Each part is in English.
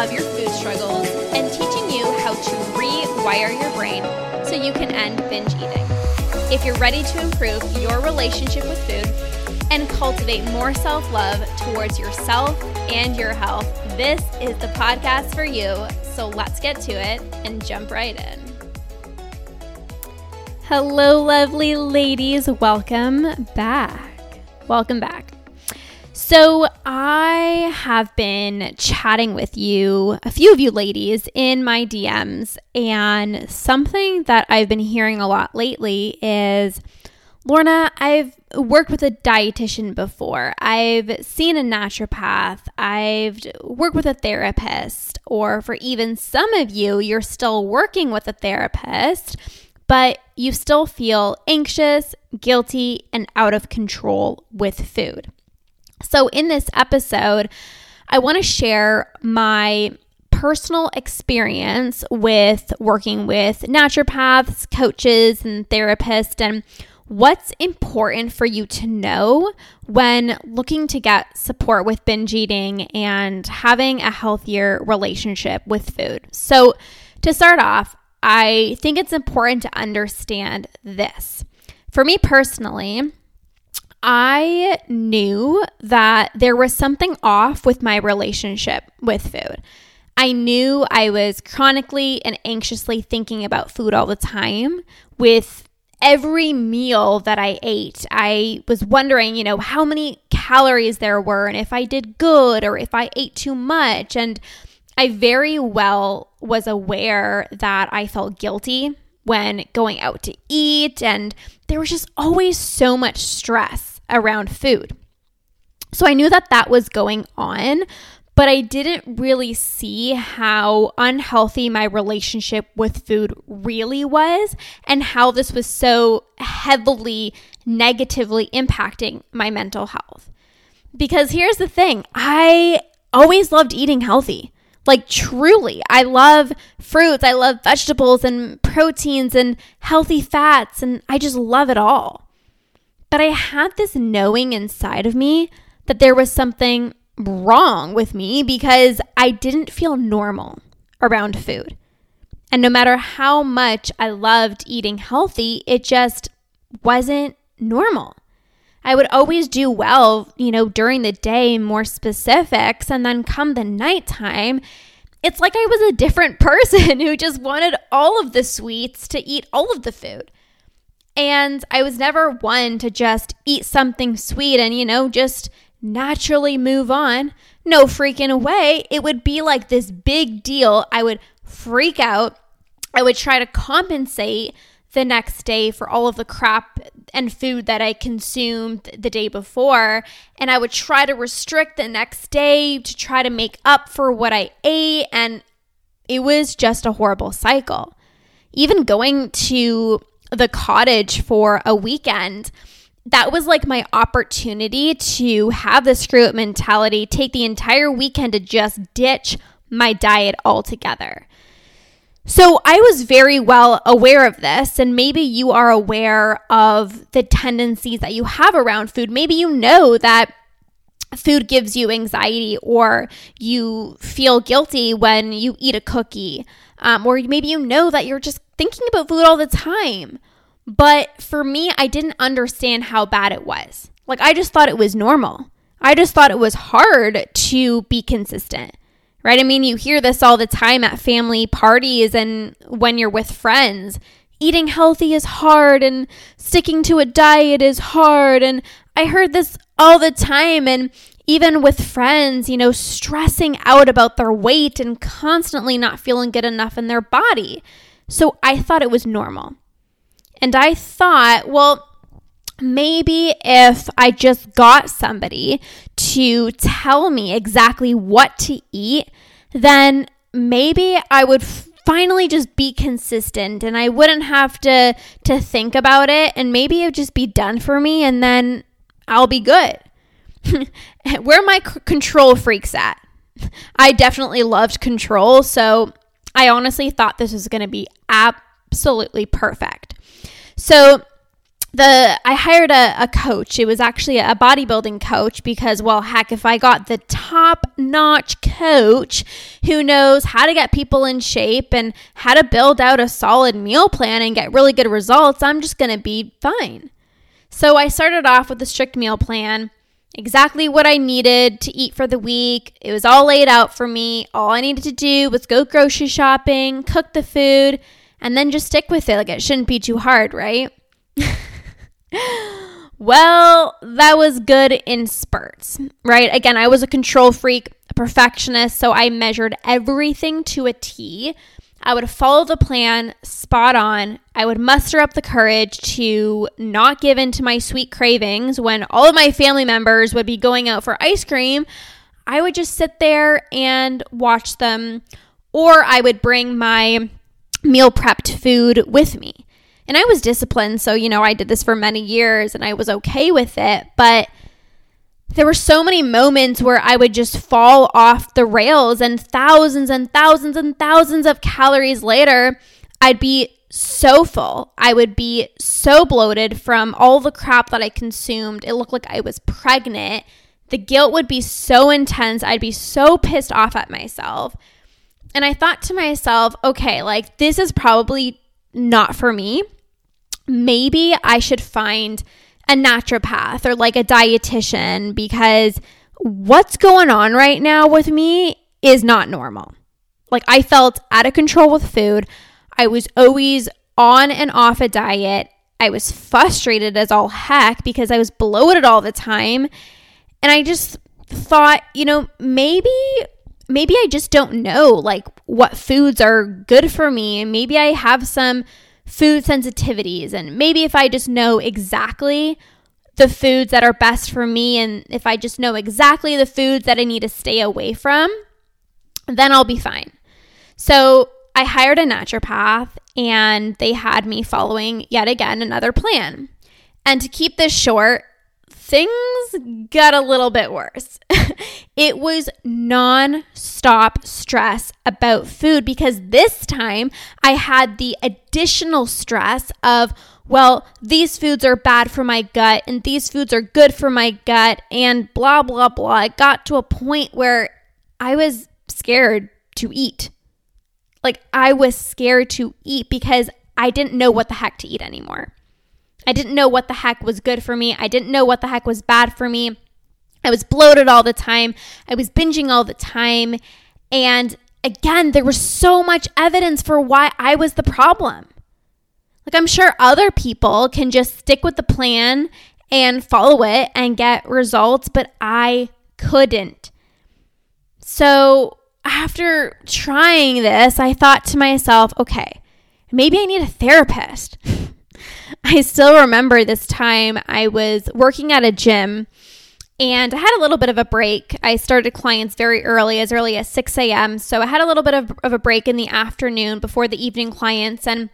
of your food struggles and teaching you how to rewire your brain so you can end binge eating. If you're ready to improve your relationship with food and cultivate more self love towards yourself and your health, this is the podcast for you. So let's get to it and jump right in. Hello, lovely ladies. Welcome back. Welcome back. So, I have been chatting with you, a few of you ladies, in my DMs, and something that I've been hearing a lot lately is Lorna, I've worked with a dietitian before. I've seen a naturopath. I've worked with a therapist, or for even some of you, you're still working with a therapist, but you still feel anxious, guilty, and out of control with food. So, in this episode, I want to share my personal experience with working with naturopaths, coaches, and therapists, and what's important for you to know when looking to get support with binge eating and having a healthier relationship with food. So, to start off, I think it's important to understand this. For me personally, I knew that there was something off with my relationship with food. I knew I was chronically and anxiously thinking about food all the time. With every meal that I ate, I was wondering, you know, how many calories there were and if I did good or if I ate too much. And I very well was aware that I felt guilty when going out to eat, and there was just always so much stress around food. So I knew that that was going on, but I didn't really see how unhealthy my relationship with food really was and how this was so heavily negatively impacting my mental health. Because here's the thing I always loved eating healthy. Like, truly, I love fruits, I love vegetables and proteins and healthy fats, and I just love it all. But I had this knowing inside of me that there was something wrong with me because I didn't feel normal around food. And no matter how much I loved eating healthy, it just wasn't normal. I would always do well, you know, during the day, more specifics. And then come the nighttime, it's like I was a different person who just wanted all of the sweets to eat all of the food. And I was never one to just eat something sweet and, you know, just naturally move on. No freaking way. It would be like this big deal. I would freak out. I would try to compensate the next day for all of the crap and food that I consumed the day before. And I would try to restrict the next day to try to make up for what I ate. And it was just a horrible cycle. Even going to the cottage for a weekend, that was like my opportunity to have the screw it mentality, take the entire weekend to just ditch my diet altogether. So I was very well aware of this, and maybe you are aware of the tendencies that you have around food. Maybe you know that food gives you anxiety, or you feel guilty when you eat a cookie, um, or maybe you know that you're just thinking about food all the time. But for me, I didn't understand how bad it was. Like, I just thought it was normal. I just thought it was hard to be consistent right? I mean, you hear this all the time at family parties and when you're with friends. Eating healthy is hard and sticking to a diet is hard. And I heard this all the time. And even with friends, you know, stressing out about their weight and constantly not feeling good enough in their body. So I thought it was normal. And I thought, well, maybe if I just got somebody to tell me exactly what to eat, then maybe I would finally just be consistent and I wouldn't have to to think about it and maybe it would just be done for me and then I'll be good. Where my c- control freaks at? I definitely loved control, so I honestly thought this was going to be absolutely perfect. So the I hired a, a coach. It was actually a bodybuilding coach because, well, heck, if I got the top notch coach who knows how to get people in shape and how to build out a solid meal plan and get really good results, I'm just to be fine. So I started off with a strict meal plan, exactly what I needed to eat for the week. It was all laid out for me. All I needed to do was go grocery shopping, cook the food, and then just stick with it. Like it shouldn't be too hard, right? well, that was good in spurts, right? Again, I was a control freak, a perfectionist, so I measured everything to a T. I would follow the plan spot on. I would muster up the courage to not give in to my sweet cravings when all of my family members would be going out for ice cream. I would just sit there and watch them, or I would bring my meal prepped food with me. And I was disciplined. So, you know, I did this for many years and I was okay with it. But there were so many moments where I would just fall off the rails, and thousands and thousands and thousands of calories later, I'd be so full. I would be so bloated from all the crap that I consumed. It looked like I was pregnant. The guilt would be so intense. I'd be so pissed off at myself. And I thought to myself, okay, like this is probably not for me maybe I should find a naturopath or like a dietitian because what's going on right now with me is not normal. Like I felt out of control with food. I was always on and off a diet. I was frustrated as all heck because I was bloated all the time. And I just thought, you know, maybe maybe I just don't know like what foods are good for me maybe I have some food sensitivities. And maybe if I just know exactly the foods that are best for me, and if I just know exactly the foods that I need to stay away from, then I'll be fine. So I hired a naturopath and they had me following yet again another plan. And to keep this short, things got a little bit worse. it was non stop stress about food because this time I had the additional stress of, well, these foods are bad for my gut and these foods are good for my gut and blah, blah, blah. It got to a point where I was scared to eat. Like, I was scared to eat because I didn't know what the heck to eat anymore. I didn't know what the heck was good for me. I didn't know what the heck was bad for me. I was bloated all the time. I was binging all the time. And again, there was so much evidence for why I was the problem. Like, I'm sure other people can just stick with the plan and follow it and get results, but I couldn't. So, after trying this, I thought to myself, okay, maybe I need a therapist. I still remember this time I was working at a gym and I had a little bit of a break. I started clients very early, as early as 6 a.m. So I had a little bit of, of a break in the afternoon before the evening clients. And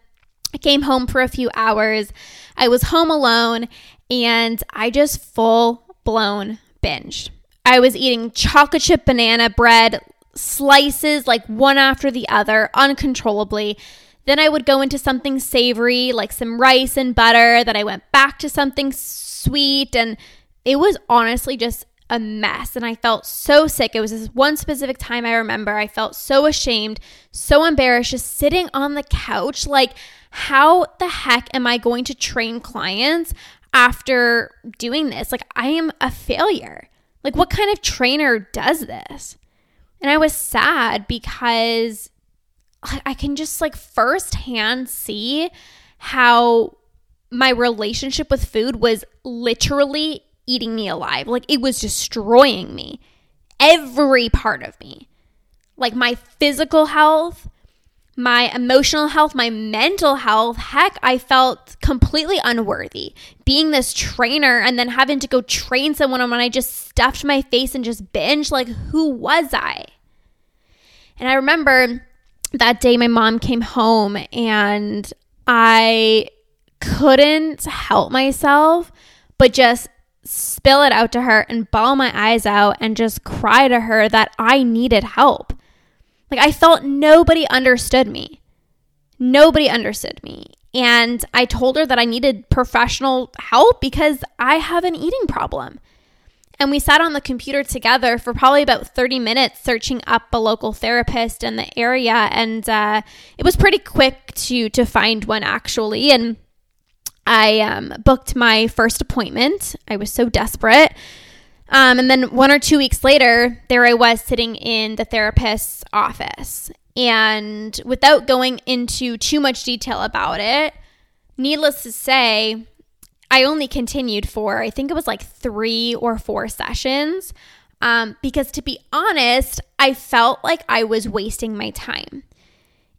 I came home for a few hours. I was home alone and I just full blown binged. I was eating chocolate chip banana bread slices like one after the other uncontrollably. Then I would go into something savory like some rice and butter. Then I went back to something sweet and it was honestly just a mess and I felt so sick. It was this one specific time I remember I felt so ashamed, so embarrassed, just sitting on the couch. Like, how the heck am I going to train clients after doing this? Like, I am a failure. Like, what kind of trainer does this? And I was sad because I can just like firsthand see how my relationship with food was literally eating me alive. Like it was destroying me, every part of me. Like my physical health, my emotional health, my mental health. Heck, I felt completely unworthy being this trainer and then having to go train someone when I just stuffed my face and just binge. Like, who was I? And I remember that day my mom came home and I couldn't help myself but just spill it out to her and bawl my eyes out and just cry to her that I needed help. Like I felt nobody understood me. Nobody understood me. And I told her that I needed professional help because I have an eating problem. And we sat on the computer together for probably about 30 minutes searching up a local therapist in the area. And uh, it was pretty quick to, to find one actually. And I um, booked my first appointment. I was so desperate. Um, and then one or two weeks later, there I was sitting in the therapist's office. And without going into too much detail about it, needless to say, I only continued for, I think it was like three or four sessions. Um, because to be honest, I felt like I was wasting my time.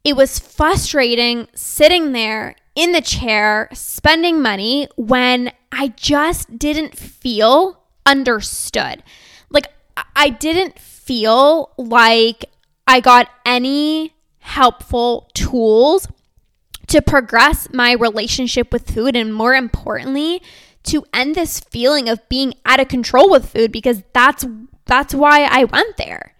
It was frustrating sitting there in the chair, spending money when I just didn't feel understood. Like, I didn't feel like I got any helpful tools to progress my relationship with food and more importantly to end this feeling of being out of control with food because that's that's why I went there.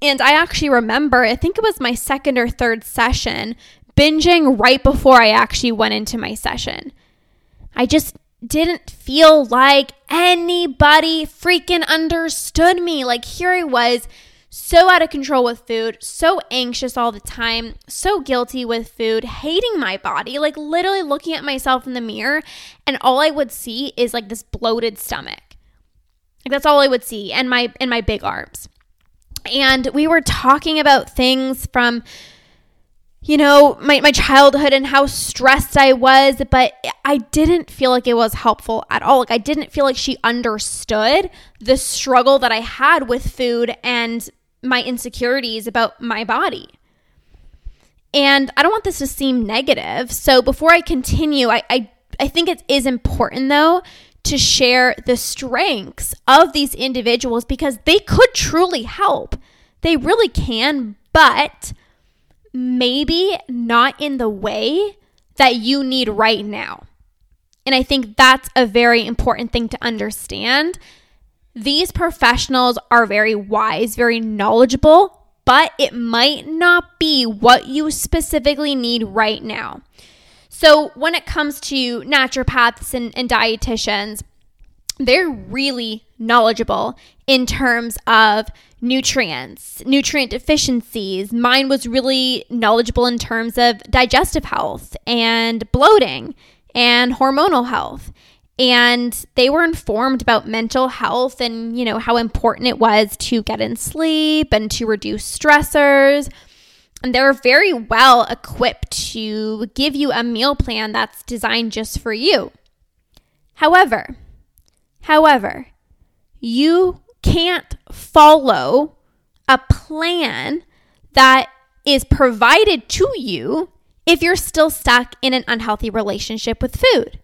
And I actually remember, I think it was my second or third session, binging right before I actually went into my session. I just didn't feel like anybody freaking understood me. Like, here I was so out of control with food, so anxious all the time, so guilty with food, hating my body, like literally looking at myself in the mirror and all I would see is like this bloated stomach. Like that's all I would see and my and my big arms. And we were talking about things from you know, my, my childhood and how stressed I was, but I didn't feel like it was helpful at all. Like, I didn't feel like she understood the struggle that I had with food and my insecurities about my body. And I don't want this to seem negative. So before I continue, I, I, I think it is important though to share the strengths of these individuals because they could truly help. They really can, but maybe not in the way that you need right now. And I think that's a very important thing to understand these professionals are very wise, very knowledgeable, but it might not be what you specifically need right now. So, when it comes to naturopaths and, and dietitians, they're really knowledgeable in terms of nutrients, nutrient deficiencies. Mine was really knowledgeable in terms of digestive health and bloating and hormonal health. And they were informed about mental health and you know how important it was to get in sleep and to reduce stressors. And they're very well equipped to give you a meal plan that's designed just for you. However however you can't follow a plan that is provided to you if you're still stuck in an unhealthy relationship with food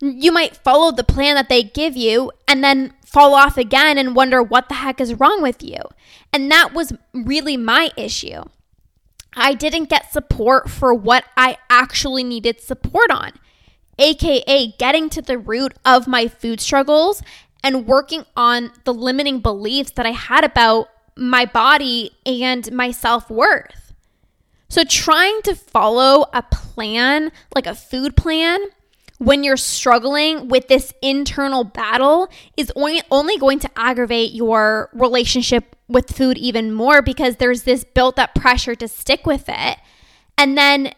you might follow the plan that they give you and then fall off again and wonder what the heck is wrong with you. And that was really my issue. I didn't get support for what I actually needed support on, aka getting to the root of my food struggles and working on the limiting beliefs that I had about my body and my self worth. So, trying to follow a plan, like a food plan, when you're struggling with this internal battle is only, going to aggravate your relationship with food even more because there's this built up pressure to stick with it. And then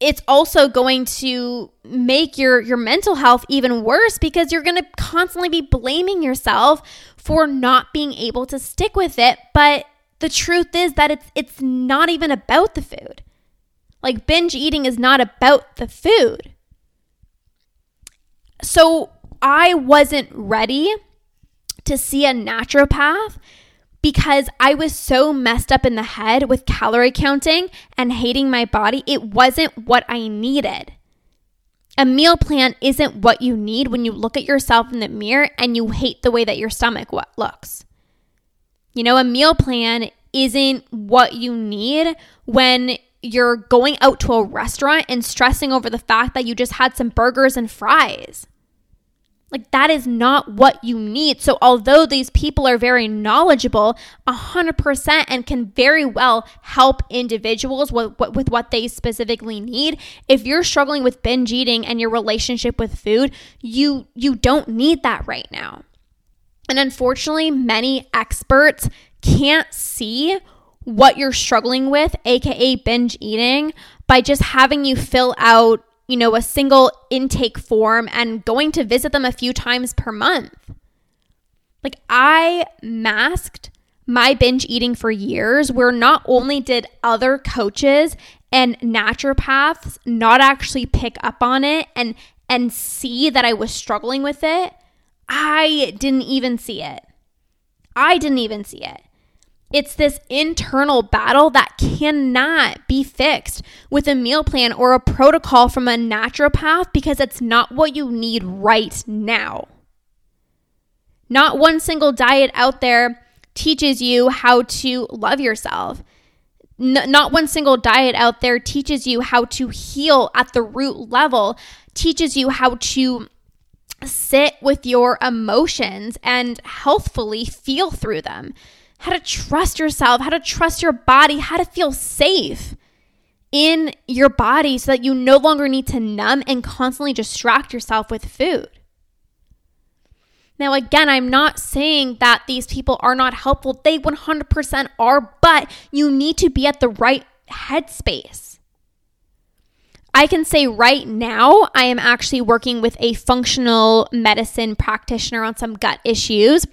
it's also going to make your your mental health even worse because you're going to constantly be blaming yourself for not being able to stick with it. But the truth is that it's it's not even about the food. Like binge eating is not about the food. So I wasn't ready to see a naturopath because I was so messed up in the head with calorie counting and hating my body. It wasn't what I needed. A meal plan isn't what you need when you look at yourself in the mirror and you hate the way that your stomach looks. You know, a meal plan isn't what you need when you're going out to a restaurant and stressing over the fact that you just had some burgers and fries. Like, that is not what you need. So, although these people are very knowledgeable 100% and can very well help individuals with, with what they specifically need, if you're struggling with binge eating and your relationship with food, you, you don't need that right now. And unfortunately, many experts can't see what you're struggling with, aka binge eating, by just having you fill out you know, a single intake form and going to visit them a few times per month. Like, I masked my binge eating for years, where not only did other coaches and naturopaths not actually pick up on it and and see that I was struggling with it, I didn't even see it. I didn't even see it. It's this internal battle that cannot be fixed with a meal plan or a protocol from a naturopath because it's not what you need right now. Not one single diet out there teaches you how to love yourself. N- not one single diet out there teaches you how to heal at the root level, teaches you how to sit with your emotions and healthfully feel through them how to trust yourself, how to trust your body, how to feel safe in your body so that you no longer need to numb and constantly distract yourself with food. Now, again, I'm not saying that these people are not helpful. They 100% are, but you need to be at the right headspace. I can say right now, I am actually working with a functional medicine practitioner on some gut issues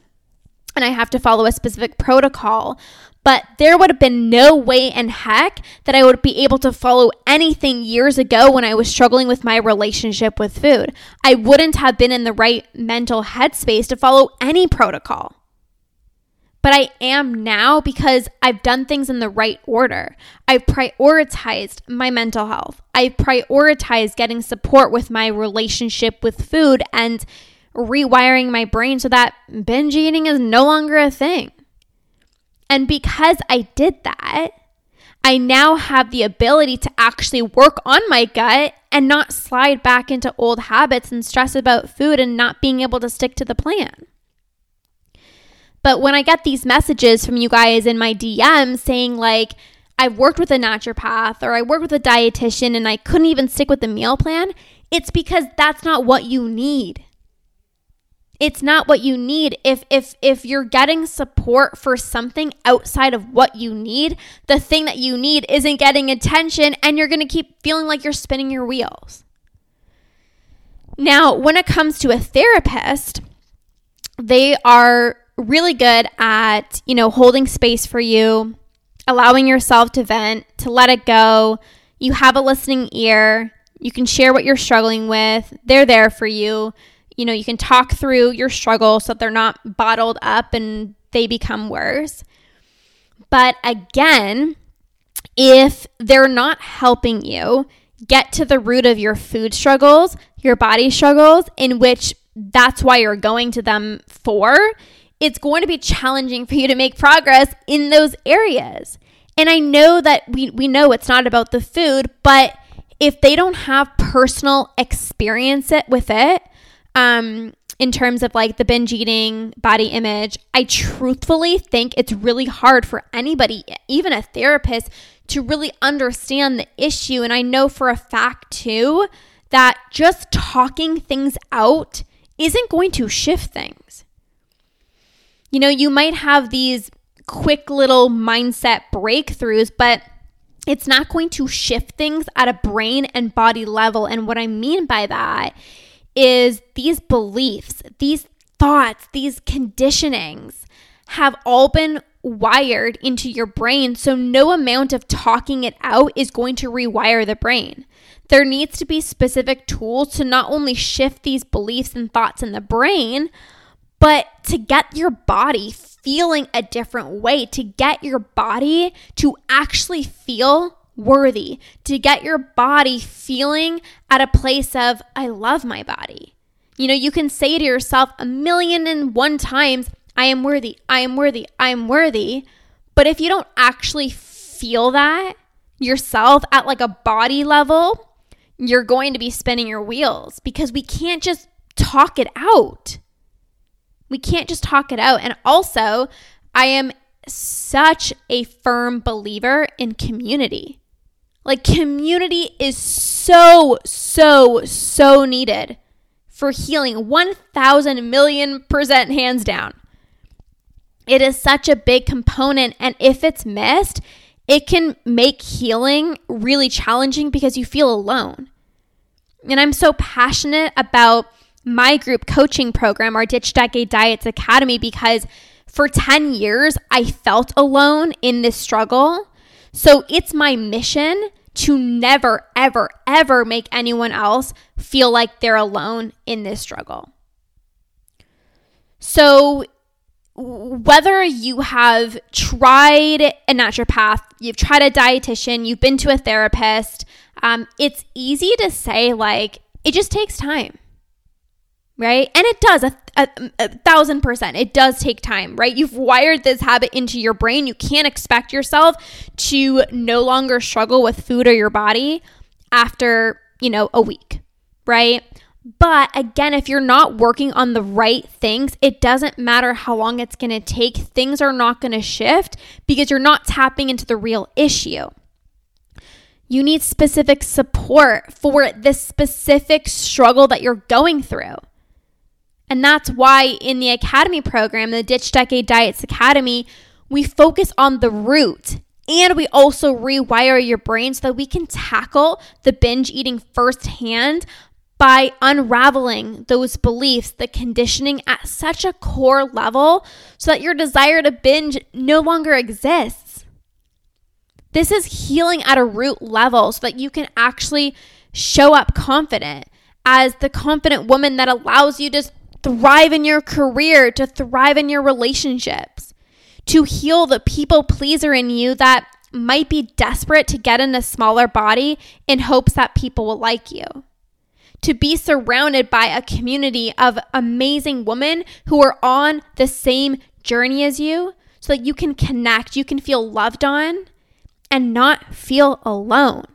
and I have to follow a specific protocol. But there would have been no way in heck that I would be able to follow anything years ago when I was struggling with my relationship with food. I wouldn't have been in the right mental headspace to follow any protocol. But I am now because I've done things in the right order. I've prioritized my mental health. I've prioritized getting support with my relationship with food and rewiring my brain so that binge eating is no longer a thing. And because I did that, I now have the ability to actually work on my gut and not slide back into old habits and stress about food and not being able to stick to the plan. But when I get these messages from you guys in my DM saying, like, I've worked with a naturopath or I worked with a dietitian and I couldn't even stick with the meal plan, it's because that's not what you need it's not what you need. If if if you're getting support for something outside of what you need the thing that you need isn't getting attention and you're going to keep feeling like you're spinning your wheels. Now when it comes to a therapist they are really good at you know holding space for you allowing yourself to vent to let it go. You have a listening ear. You can share what you're struggling with. They're there for you you know, you can talk through your struggle so that they're not bottled up and they become worse. But again, if they're not helping you get to the root of your food struggles, your body struggles, in which that's why you're going to them for, it's going to be challenging for you to make progress in those areas. And I know that we, we know it's not about the food, but if they don't have personal experience it with it, um, in terms of like the binge eating body image, I truthfully think it's really hard for anybody, even a therapist, to really understand the issue. And I know for a fact too that just talking things out isn't going to shift things. You know, you might have these quick little mindset breakthroughs, but it's not going to shift things at a brain and body level. And what I mean by that is these beliefs, these thoughts, these conditionings have all been wired into your brain. So no amount of talking it out is going to rewire the brain. There needs to be specific tools to not only shift these beliefs and thoughts in the brain, but to get your body feeling a different way, to get your body to actually feel worthy, to get your body feeling at a place of, I love my body. You know, you can say to yourself a million and one times, I am worthy, I am worthy, I am worthy. But if you don't actually feel that yourself at like a body level, you're going to be spinning your wheels because we can't just talk it out. We can't just talk it out. And also, I am such a firm believer in community. Like, community is so, so, so needed for healing 1,000 million percent hands down. It is such a big component. And if it's missed, it can make healing really challenging because you feel alone. And I'm so passionate about my group coaching program, our Ditch Decade Diets Academy, because for 10 years, I felt alone in this struggle. So it's my mission to never, ever, ever make anyone else feel like they're alone in this struggle. So, whether you have tried a naturopath, you've tried a dietitian, you've been to a therapist, um, it's easy to say, like, it just takes time right? And it does a, a, a, thousand percent. It does take time, right? You've wired this habit into your brain. You can't expect yourself to no longer struggle with food or your body after, you know, a week, right? But again, if you're not working on the right things, it doesn't matter how long it's going to take. Things are not going to shift because you're not tapping into the real issue. You need specific support for this specific struggle that you're going through. And that's why in the Academy program, the Ditch Decade Diets Academy, we focus on the root and we also rewire your brain so that we can tackle the binge eating firsthand by unraveling those beliefs, the conditioning at such a core level so that your desire to binge no longer exists. This is healing at a root level so that you can actually show up confident as the confident woman that allows you to thrive in your career, to thrive in your relationships, to heal the people pleaser in you that might be desperate to get in a smaller body in hopes that people will like you. To be surrounded by a community of amazing women who are on the same journey as you so that you can connect, you can feel loved on, and not feel alone.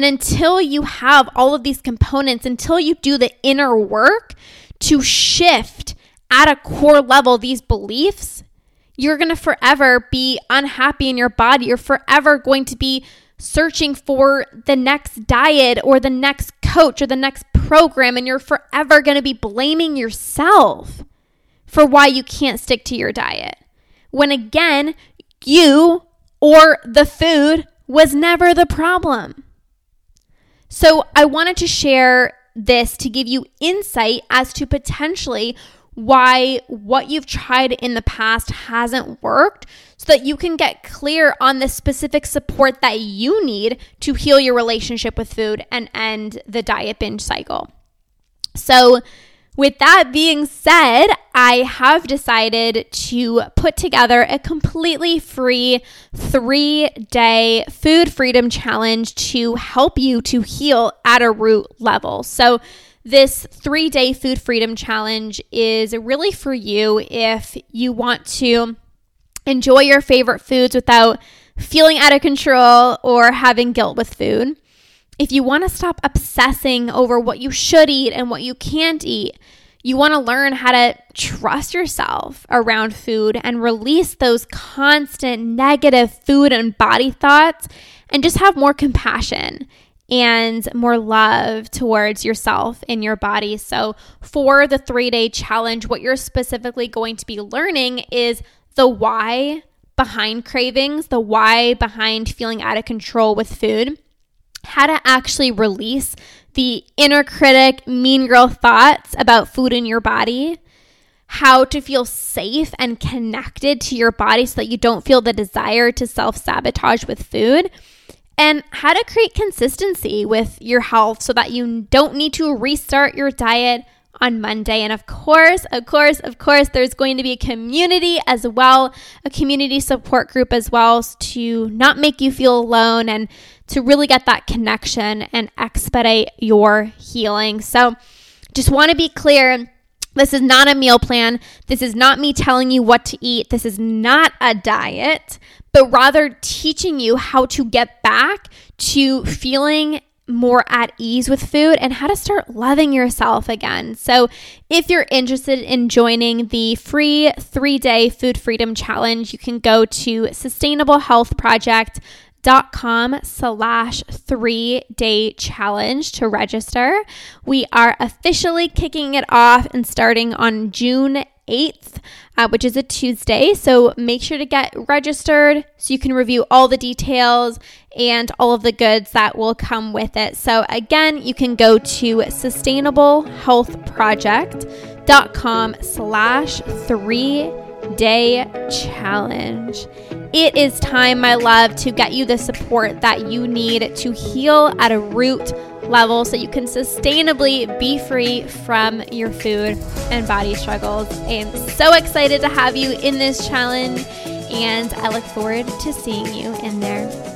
And until you have all of these components, until you do the inner work to shift at a core level these beliefs, you're going to forever be unhappy in your body. You're forever going to be searching for the next diet or the next coach or the next program, and you're forever going to be blaming yourself for why you can't stick to your diet. When again, you or the food was never the problem. So, I wanted to share this to give you insight as to potentially why what you've tried in the past hasn't worked so that you can get clear on the specific support that you need to heal your relationship with food and end the diet binge cycle. So, with that being said, I have decided to put together a completely free three day food freedom challenge to help you to heal at a root level. So, this three day food freedom challenge is really for you if you want to enjoy your favorite foods without feeling out of control or having guilt with food if you want to stop obsessing over what you should eat and what you can't eat, you want to learn how to trust yourself around food and release those constant negative food and body thoughts and just have more compassion and more love towards yourself and your body. So, for the three day challenge, what you're specifically going to be learning is the why behind cravings, the why behind feeling out of control with food how to actually release the inner critic, mean girl thoughts about food in your body, how to feel safe and connected to your body so that you don't feel the desire to self sabotage with food, and how to create consistency with your health so that you don't need to restart your diet on Monday. And of course, of course, of course, there's going to be a community as well, a community support group as well to not make you feel alone and to really get that connection and expedite your healing. So, just want to be clear This is not a meal plan. This is not me telling you what to eat. This is not a diet, but rather teaching you how to get back to feeling more at ease with food and how to start loving yourself again. So, if you're interested in joining the free three day food freedom challenge, you can go to sustainablehealthproject.com slash three day challenge to register. We are officially kicking it off and starting on June 8th, uh, which is a Tuesday. So make sure to get registered so you can review all the details and all of the goods that will come with it. So again, you can go to sustainablehealthproject.com slash three day challenge. It is time, my love, to get you the support that you need to heal at a root level so you can sustainably be free from your food and body struggles. I am so excited to have you in this challenge, and I look forward to seeing you in there.